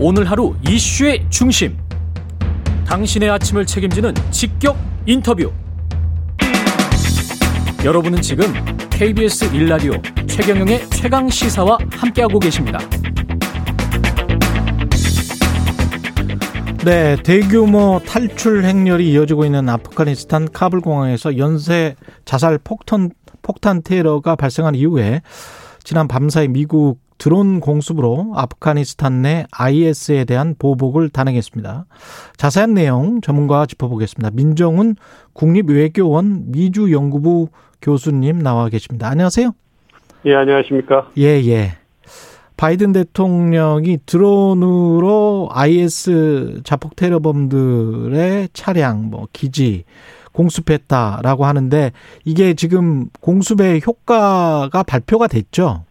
오늘 하루 이슈의 중심. 당신의 아침을 책임지는 직격 인터뷰. 여러분은 지금 KBS 일라디오 최경영의 최강 시사와 함께하고 계십니다. 네, 대규모 탈출 행렬이 이어지고 있는 아프가니스탄 카불 공항에서 연쇄 자살 폭탄 폭탄 테러가 발생한 이후에 지난 밤사이 미국 드론 공습으로 아프가니스탄 내 IS에 대한 보복을 단행했습니다. 자세한 내용 전문가와 짚어보겠습니다. 민정훈 국립외교원 미주연구부 교수님 나와 계십니다. 안녕하세요. 예, 안녕하십니까. 예, 예. 바이든 대통령이 드론으로 IS 자폭 테러범들의 차량, 뭐 기지 공습했다라고 하는데 이게 지금 공습의 효과가 발표가 됐죠?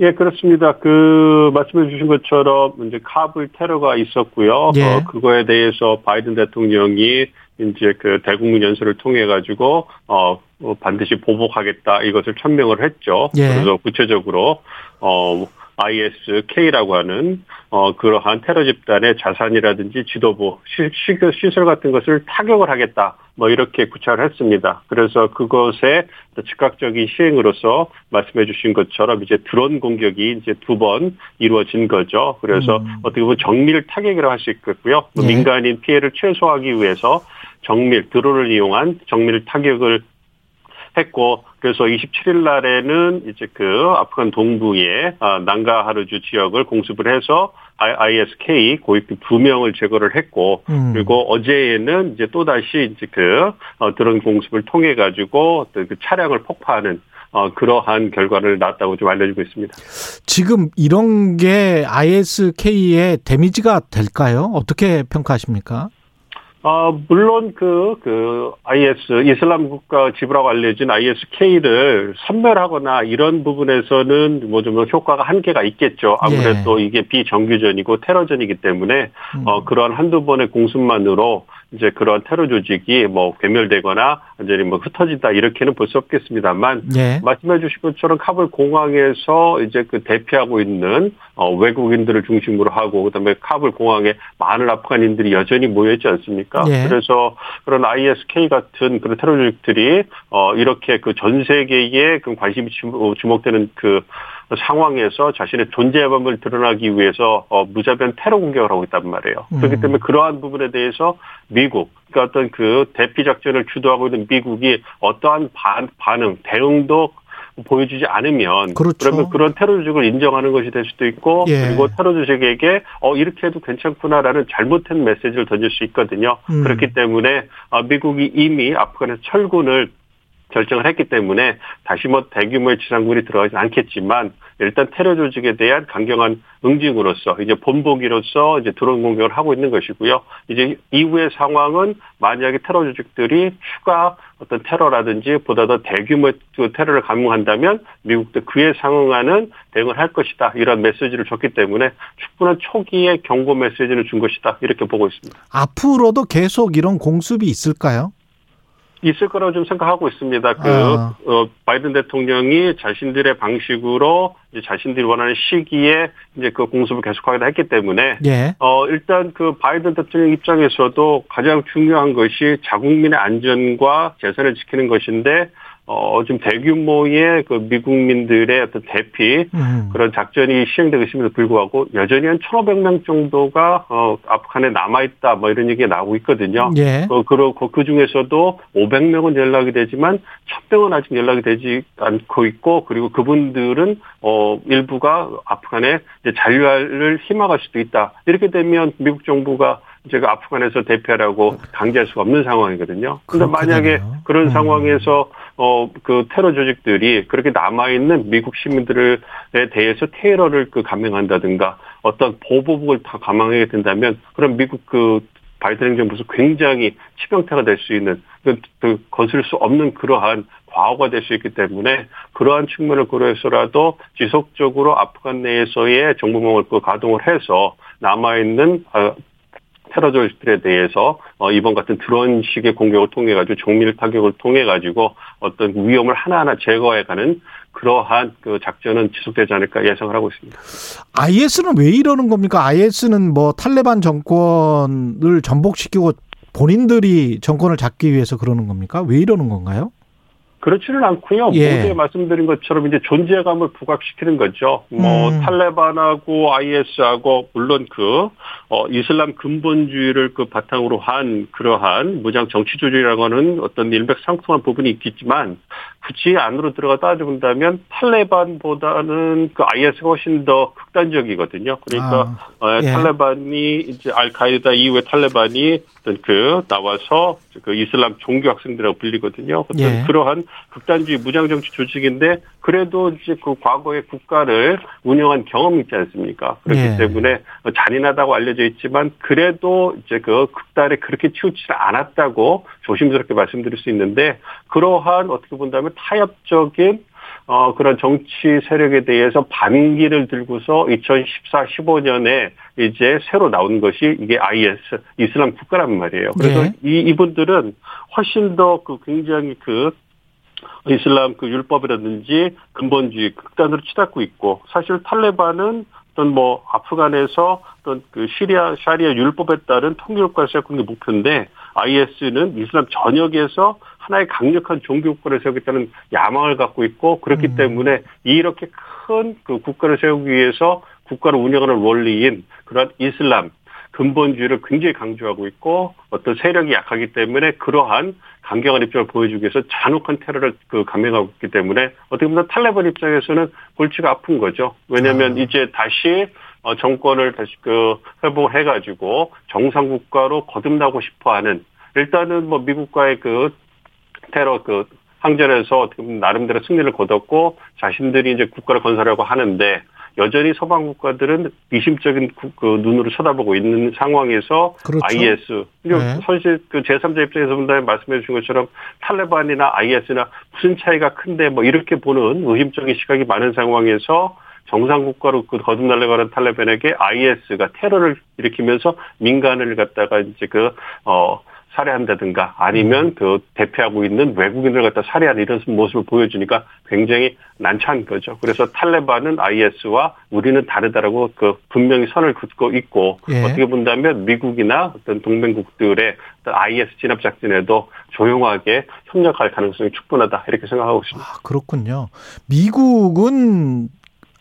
예, 그렇습니다. 그 말씀해 주신 것처럼 이제 카불 테러가 있었고요. 예. 어, 그거에 대해서 바이든 대통령이 이제 그 대국민 연설을 통해 가지고 어, 어, 반드시 보복하겠다 이것을 천명을 했죠. 예. 그래서 구체적으로 어 ISK라고 하는 어 그러한 테러 집단의 자산이라든지 지도부 시, 시, 시설 같은 것을 타격을 하겠다. 뭐 이렇게 구차를 했습니다. 그래서 그것의 즉각적인 시행으로서 말씀해 주신 것처럼 이제 드론 공격이 이제 두 번 이루어진 거죠. 그래서 음. 어떻게 보면 정밀 타격이라고 할 수 있겠고요. 뭐 예. 민간인 피해를 최소화하기 위해서 정밀 드론을 이용한 정밀 타격을 했고 그래서 27일 날에는 이제 그 아프간 동부의 아, 난가하르주 지역을 공습을 해서 ISK 고위급 두 명을 제거를 했고 음. 그리고 어제에는 이제 또 다시 이제 그 어, 드론 공습을 통해 가지고 어떤 그 차량을 폭파하는 어, 그러한 결과를 낳았다고 좀 알려지고 있습니다. 지금 이런 게 ISK의 데미지가 될까요? 어떻게 평가하십니까? 어, 물론 그, 그, IS, 이슬람 국가 지부라고 알려진 ISK를 선멸하거나 이런 부분에서는 뭐 좀 효과가 한계가 있겠죠. 아무래도 이게 비정규전이고 테러전이기 때문에, 어, 그런 한두 번의 공습만으로 이제 그런 테러 조직이 뭐 괴멸되거나 완전히 뭐 흩어진다 이렇게는 볼 수 없겠습니다만, 예. 말씀해 주신 것처럼 카불 공항에서 이제 그 대피하고 있는 어, 외국인들을 중심으로 하고 그다음에 카불 공항에 많은 아프간인들이 여전히 모여 있지 않습니까? 예. 그래서 그런 ISK 같은 그런 테러 조직들이 어 이렇게 그 전 세계에 그 관심이 주- 주목되는 그 상황에서 자신의 존재감을 드러나기 위해서 어, 무자비한 테러 공격을 하고 있단 말이에요. 그렇기 음. 때문에 그러한 부분에 대해서 미국, 그러니까 어떤 그 대피 작전을 주도하고 있는 미국이 어떠한 반, 반응, 대응도 보여주지 않으면 그렇죠. 러면 그런 테러 조직을 인정하는 것이 될 수도 있고 예. 그리고 테러 조직에게 어 이렇게 해도 괜찮구나라는 잘못된 메시지를 던질 수 있거든요. 음. 그렇기 때문에 어, 미국이 이미 아프간에서 철군을 결정을 했기 때문에 다시 뭐 대규모의 지상군이 들어가지 않겠지만 일단 테러 조직에 대한 강경한 응징으로서 이제 본보기로서 이제 드론 공격을 하고 있는 것이고요. 이제 이후의 상황은 만약에 테러 조직들이 추가 어떤 테러라든지 보다 더 대규모의 그 테러를 감행한다면 미국도 그에 상응하는 대응을 할 것이다. 이런 메시지를 줬기 때문에 충분한 초기의 경고 메시지를 준 것이다. 이렇게 보고 있습니다. 앞으로도 계속 이런 공습이 있을까요? 있을 거라고 좀 생각하고 있습니다. 그, 아. 어, 바이든 대통령이 자신들의 방식으로 이제 자신들이 원하는 시기에 이제 그 공습을 계속하기로 했기 때문에 예. 어, 일단 그 바이든 대통령 입장에서도 가장 중요한 것이 자국민의 안전과 재산을 지키는 것인데 어, 좀 대규모의 그 미국민들의 어떤 대피 음. 그런 작전이 시행되고 있음에도 불구하고 여전히 한 1,500명 정도가 어, 아프간에 남아있다 뭐 이런 얘기가 나오고 있거든요. 예. 어, 그리고 그 중에서도 500명은 연락이 되지만 1000명은 아직 연락이 되지 않고 있고 그리고 그분들은 어 일부가 아프간에 이제 잔류를 희망할 수도 있다. 이렇게 되면 미국 정부가 제가 아프간에서 대피하라고 강제할 수가 없는 상황이거든요. 근데 그렇게 만약에. 그런 음. 상황에서 어 그 테러 조직들이 그렇게 남아 있는 미국 시민들에 대해서 테러를 그 감행한다든가 어떤 보복을 다 감행하게 된다면 그럼 미국 그 바이든 행정부에서 굉장히 치명타가 될 수 있는 그, 그 거슬 수 없는 그러한 과오가 될 수 있기 때문에 그러한 측면을 고려해서라도 지속적으로 아프간 내에서의 정보망을 그 가동을 해서 남아 있는 어, 테러 조직들에 대해서 어, 이번 같은 드론식의 공격을 통해 가지고 정밀 타격을 통해 가지고 어떤 위험을 하나하나 제거해가는 그러한 그 작전은 지속되지 않을까 예상을 하고 있습니다. IS는 왜 이러는 겁니까? IS는 뭐 탈레반 정권을 전복시키고 본인들이 정권을 잡기 위해서 그러는 겁니까? 왜 이러는 건가요? 그렇지는 않고요. 예. 모두에 말씀드린 것처럼 이제 존재감을 부각시키는 거죠. 뭐 음. 탈레반하고 IS하고 물론 그 어, 이슬람 근본주의를 그 바탕으로 한 그러한 무장 정치 조직이라고 하는 어떤 일맥상통한 부분이 있겠지만 굳이 안으로 들어가 따져본다면 탈레반보다는 그 IS가 훨씬 더 극단적이거든요. 그러니까 어, 예. 탈레반이 이제 알카이다 이후에 탈레반이 어떤 그 나와서 그 이슬람 종교 학생들이라고 불리거든요. 예. 그러한 극단주의 무장정치 조직인데 그래도 이제 그 과거의 국가를 운영한 경험이 있지 않습니까? 그렇기 예. 때문에 뭐 잔인하다고 알려져 있지만 그래도 이제 그 극단에 그렇게 치우치지 않았다고 조심스럽게 말씀드릴 수 있는데 그러한 어떻게 본다면 타협적인 어, 그런 정치 세력에 대해서 반기를 들고서 2014, 15년에 이제 새로 나온 것이 이게 IS, 이슬람 국가란 말이에요. 그래서 네. 이, 이분들은 훨씬 더 그 굉장히 그 이슬람 그 율법이라든지 근본주의 극단으로 치닫고 있고 사실 탈레반은 어떤 뭐 아프간에서 어떤 그 시리아 샤리아 율법에 따른 세우는 게 목표인데 IS는 이슬람 전역에서 하나의 강력한 종교 국가를 세우겠다는 야망을 갖고 있고 그렇기 음. 때문에 이렇게 큰 그 국가를 세우기 위해서 국가를 운영하는 원리인 그런 이슬람 근본주의를 굉장히 강조하고 있고 어떤 세력이 약하기 때문에 그러한 강경한 입장을 보여주기 위해서 잔혹한 테러를 그 감행하고 있기 때문에 어떻게 보면 탈레반 입장에서는 골치가 아픈 거죠. 왜냐하면 아. 이제 다시 어, 정권을 다시 그 회복을 해가지고 정상 국가로 거듭나고 싶어하는 일단은 뭐 미국과의 그 테러 그 항전에서 어떻게 보면 나름대로 승리를 거뒀고 자신들이 이제 국가를 건설하려고 하는데 여전히 서방 국가들은 미심적인 구- 그 눈으로 쳐다보고 있는 상황에서 그렇죠. IS 그리고 네. 사실 그 제3자 입장에서 본다면 말씀해 주신 것처럼 탈레반이나 IS나 무슨 차이가 큰데 뭐 이렇게 보는 의심적인 시각이 많은 상황에서 정상 국가로 그 거듭나려고 하는 탈레반에게 IS가 테러를 일으키면서 민간을 갖다가 이제 그어 살해한다든가 아니면 그 대표하고 있는 외국인을 갖다 살해하는 이런 모습을 보여주니까 굉장히 난처한 거죠. 그래서 탈레반은 IS와 우리는 다르다라고 그 분명히 선을 긋고 있고 예. 어떻게 본다면 미국이나 어떤 동맹국들의 IS 진압 작전에도 조용하게 협력할 가능성이 충분하다 이렇게 생각하고 있습니다. 아, 그렇군요. 미국은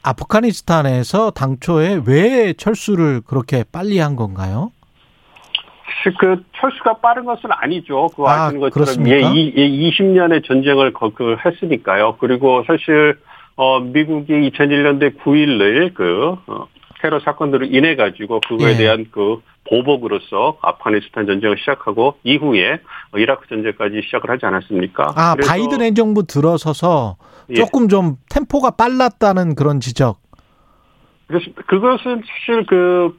아프가니스탄에서 당초에 왜 철수를 그렇게 빨리 한 건가요? 그 철수가 빠른 것은 아니죠. 그 아, 아시는 것처럼? 예, 이, 예, 20년의 전쟁을 거, 그 했으니까요. 그리고 사실 어 미국이 2001년도에 9.11 그 어, 테러 사건으로 인해 가지고 그거에 예. 대한 그 보복으로서 아프가니스탄 전쟁을 시작하고 이후에 어, 이라크 전쟁까지 시작을 하지 않았습니까? 아, 바이든 행정부 들어서서 예. 조금 좀 템포가 빨랐다는 그런 지적. 그것은 사실 그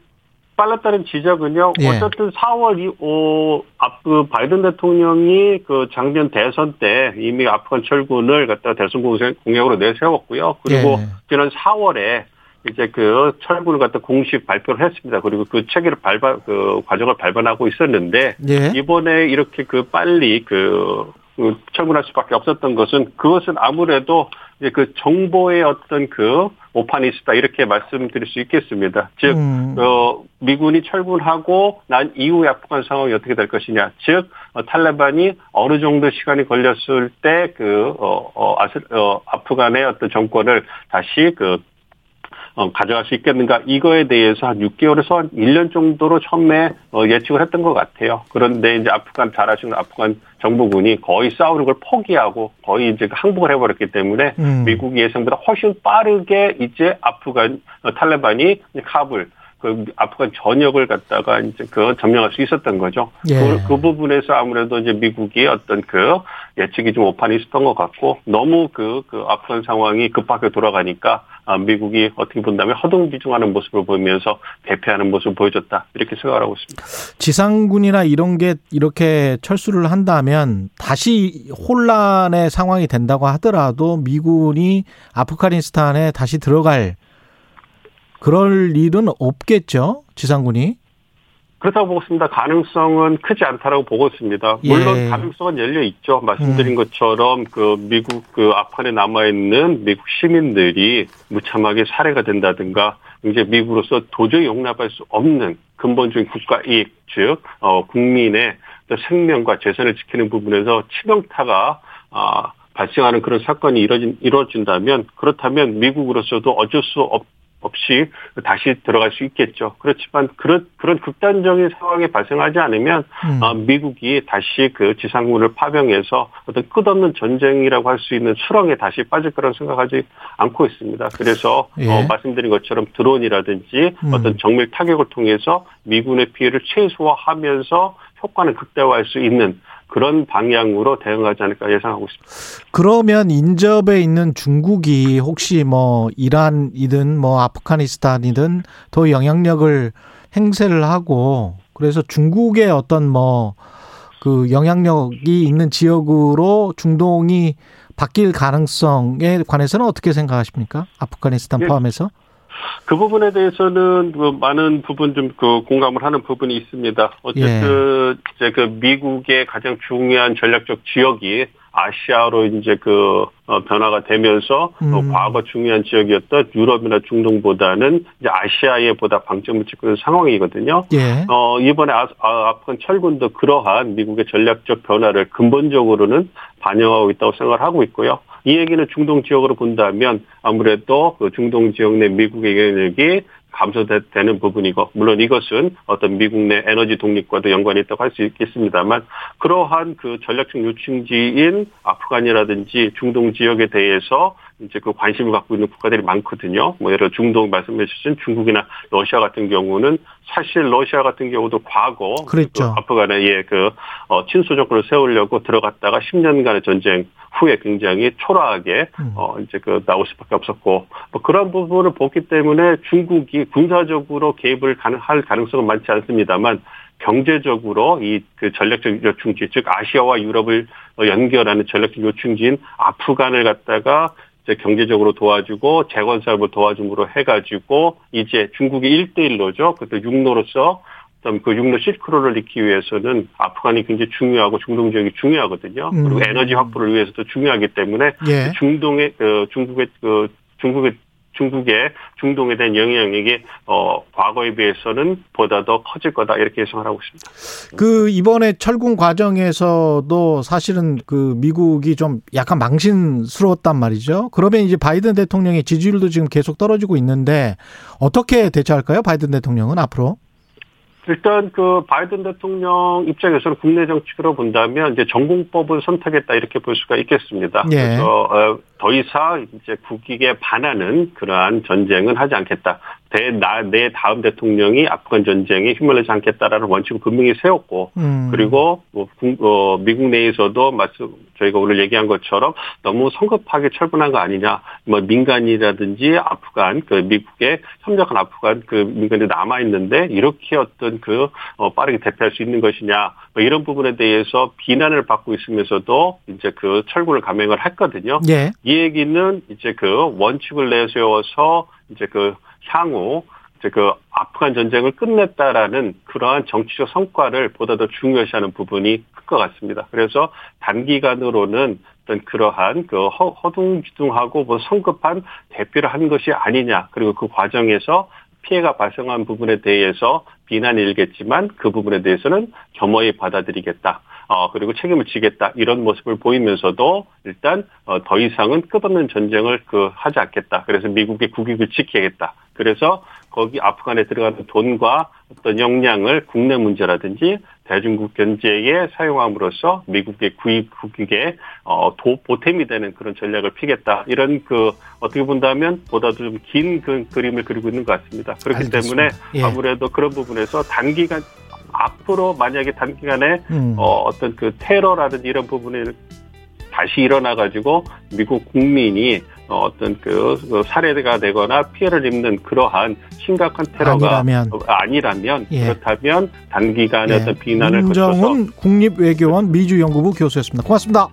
빨랐다는 지적은요. 예. 어쨌든 4월 이 어, 앞, 그 바이든 대통령이 그 작년 대선 때 이미 아프간 철군을 갖다 대선 공약으로 내세웠고요. 그리고 예. 지난 4월에 이제 그 철군을 갖다 공식 발표를 했습니다. 그리고 그 체계를 발반 그 과정을 발반하고 있었는데 예. 이번에 이렇게 그 빨리 그, 그 철군할 수밖에 없었던 것은 그것은 아무래도 그 정보의 어떤 그 오판이 있다 이렇게 말씀드릴 수 있겠습니다. 즉, 음. 어, 미군이 철군하고 난 이후에 아프간 상황이 어떻게 될 것이냐. 즉, 어, 탈레반이 어느 정도 시간이 걸렸을 때 그, 어, 어, 아스, 어, 아프간의 어떤 정권을 다시 그, 어, 가져갈 수 있겠는가 이거에 대해서 한 6개월에서 한 1년 정도로 처음에 어, 예측을 했던 것 같아요. 그런데 이제 아프간 잘 아시는 아프간 정부군이 거의 싸우는 걸 포기하고 거의 이제 항복을 해버렸기 때문에 음. 미국 예상보다 훨씬 빠르게 이제 아프간 어, 탈레반이 이제 카불 그 아프간 전역을 갖다가 이제 그 점령할 수 있었던 거죠. 예. 그, 그 부분에서 아무래도 이제 미국이 어떤 그 예측이 좀 오판이 있었던 것 같고 너무 그, 그 아프간 상황이 급하게 돌아가니까 아, 미국이 어떻게 본다면 허둥지중하는 모습을 보이면서 대패하는 모습을 보여줬다 이렇게 생각을 하고 있습니다. 지상군이나 이런 게 이렇게 철수를 한다면 다시 혼란의 상황이 된다고 하더라도 미군이 아프가니스탄에 다시 들어갈 그럴 일은 없겠죠 지상군이 그렇다고 보고 있습니다. 가능성은 크지 않다라고 보고 있습니다. 물론 예. 가능성은 열려 있죠. 말씀드린 음. 것처럼 그 미국 그 앞판에 남아 있는 미국 시민들이 무참하게 살해가 된다든가 이제 미국으로서 도저히 용납할 수 없는 근본적인 국가 이익 즉 어, 국민의 생명과 재산을 지키는 부분에서 치명타가 아, 발생하는 그런 사건이 이루어진, 이루어진다면 그렇다면 미국으로서도 어쩔 수 없, 없이 다시 들어갈 수 있겠죠. 그렇지만 그런 그런 극단적인 상황이 발생하지 않으면 음. 어, 미국이 다시 그 지상군을 파병해서 어떤 끝없는 전쟁이라고 할 수 있는 수렁에 다시 빠질 거라고 생각하지 않고 있습니다. 그래서 예. 어, 말씀드린 것처럼 드론이라든지 음. 어떤 정밀 타격을 통해서 미군의 피해를 최소화하면서 효과는 극대화할 수 있는 그런 방향으로 대응하지 않을까 예상하고 있습니다. 그러면 인접에 있는 중국이 혹시 뭐 이란이든 뭐 아프가니스탄이든 더 영향력을 행세를 하고 그래서 중국의 어떤 뭐 그 영향력이 있는 지역으로 중동이 바뀔 가능성에 관해서는 어떻게 생각하십니까? 아프가니스탄 예. 포함해서? 그 부분에 대해서는 그 많은 부분 좀 그 공감을 하는 부분이 있습니다. 어쨌든 예. 이제 그 미국의 가장 중요한 전략적 지역이 아시아로 이제 그 어, 변화가 되면서 음. 과거 중요한 지역이었던 유럽이나 중동보다는 이제 아시아에 보다 방점을 찍고 있는 상황이거든요. 예. 어 이번에 아, 아, 아프간 철군도 그러한 미국의 전략적 변화를 근본적으로는 반영하고 있다고 생각을 하고 있고요. 이 얘기는 중동 지역으로 본다면 아무래도 그 중동 지역 내 미국의 영향력이 감소되는 부분이고 물론 이것은 어떤 미국 내 에너지 독립과도 연관이 있다고 할 수 있겠습니다만 그러한 그 전략적 요충지인 아프간이라든지 중동 지역에 대해서 이제 그 관심을 갖고 있는 국가들이 많거든요. 뭐 예를 들어 중동 말씀해 주신 중국이나 러시아 같은 경우는 사실 러시아 같은 경우도 과거 그랬죠. 그 아프간에 예그 어, 친소 정권을 세우려고 들어갔다가 10년간의 전쟁 후에 굉장히 초라하게 음. 어 이제 그 나올 수밖에 없었고 뭐 그런 부분을 보기 때문에 중국이 군사적으로 개입을 가능할 가능성은 많지 않습니다만 경제적으로 이 그 전략적 요충지 즉 아시아와 유럽을 연결하는 전략적 요충지인 아프간을 갖다가 이제 경제적으로 도와주고 재건 사업을 도와줌으로 해가지고 이제 중국이 1대1로죠. 그때 육로로서 그 육로 실크로를 잇기 위해서는 아프간이 굉장히 중요하고 중동 지역이 중요하거든요. 음. 그리고 에너지 확보를 위해서도 중요하기 때문에 예. 중동의 그 중국의 그 중국의 중국의 중동에 대한 영향력이 어 과거에 비해서는 보다 더 커질 거다 이렇게 예상을 하고 있습니다. 그 이번에 철군 과정에서도 사실은 그 미국이 좀 약간 망신스러웠단 말이죠. 그러면 이제 바이든 대통령의 지지율도 지금 계속 떨어지고 있는데 어떻게 대처할까요? 바이든 대통령은 앞으로? 일단 그 바이든 대통령 입장에서는 국내 정치로 본다면 이제 전공법을 선택했다 이렇게 볼 수가 있겠습니다. 예. 그래서 어, 더 이상 이제 국익에 반하는 그러한 전쟁은 하지 않겠다. 대, 나, 내 다음 대통령이 아프간 전쟁에 휘말리지 않겠다라는 원칙을 분명히 세웠고, 음. 그리고 뭐, 어, 미국 내에서도 말씀, 저희가 오늘 얘기한 것처럼 너무 성급하게 철분한 거 아니냐, 뭐 민간이라든지 아프간, 그 미국의 협력한 아프간 그 민간이 남아있는데 이렇게 어떤 그, 어, 빠르게 대피할 수 있는 것이냐, 뭐 이런 부분에 대해서 비난을 받고 있으면서도 이제 그 철군을 감행을 했거든요. 예. 이 얘기는 이제 그 원칙을 내세워서 이제 그 향후 이제 그 아프간 전쟁을 끝냈다라는 그러한 정치적 성과를 보다 더 중요시하는 부분이 클 것 같습니다. 그래서 단기간으로는 어떤 그러한 그 허둥지둥하고 뭐 성급한 대피를 한 것이 아니냐 그리고 그 과정에서 피해가 발생한 부분에 대해서 비난이 일겠지만 그 부분에 대해서는 겸허히 받아들이겠다. 어, 그리고 책임을 지겠다. 이런 모습을 보이면서도 일단 어, 더 이상은 끝없는 전쟁을 그 하지 않겠다. 그래서 미국의 국익을 지키겠다. 그래서 거기 아프간에 들어가는 돈과 어떤 역량을 국내 문제라든지 대중국 견제에 사용함으로써 미국의 구입 국익에 어, 도, 보탬이 되는 그런 전략을 피겠다. 이런 그 어떻게 본다면 보다도 좀 긴 그 그림을 그리고 있는 것 같습니다. 그렇기 알겠습니다. 때문에 예. 아무래도 그런 부분에서 단기간 앞으로 만약에 단기간에 음. 어, 어떤 그 테러라든지 이런 부분을 다시 일어나 가지고 미국 국민이 어, 어떤 그, 그 사례가 되거나 피해를 입는 그러한 심각한 테러가 아니라면, 아니라면 예. 그렇다면 단기간에 예. 어떤 비난을 문정훈 국립외교원 미주연구부 교수였습니다. 고맙습니다.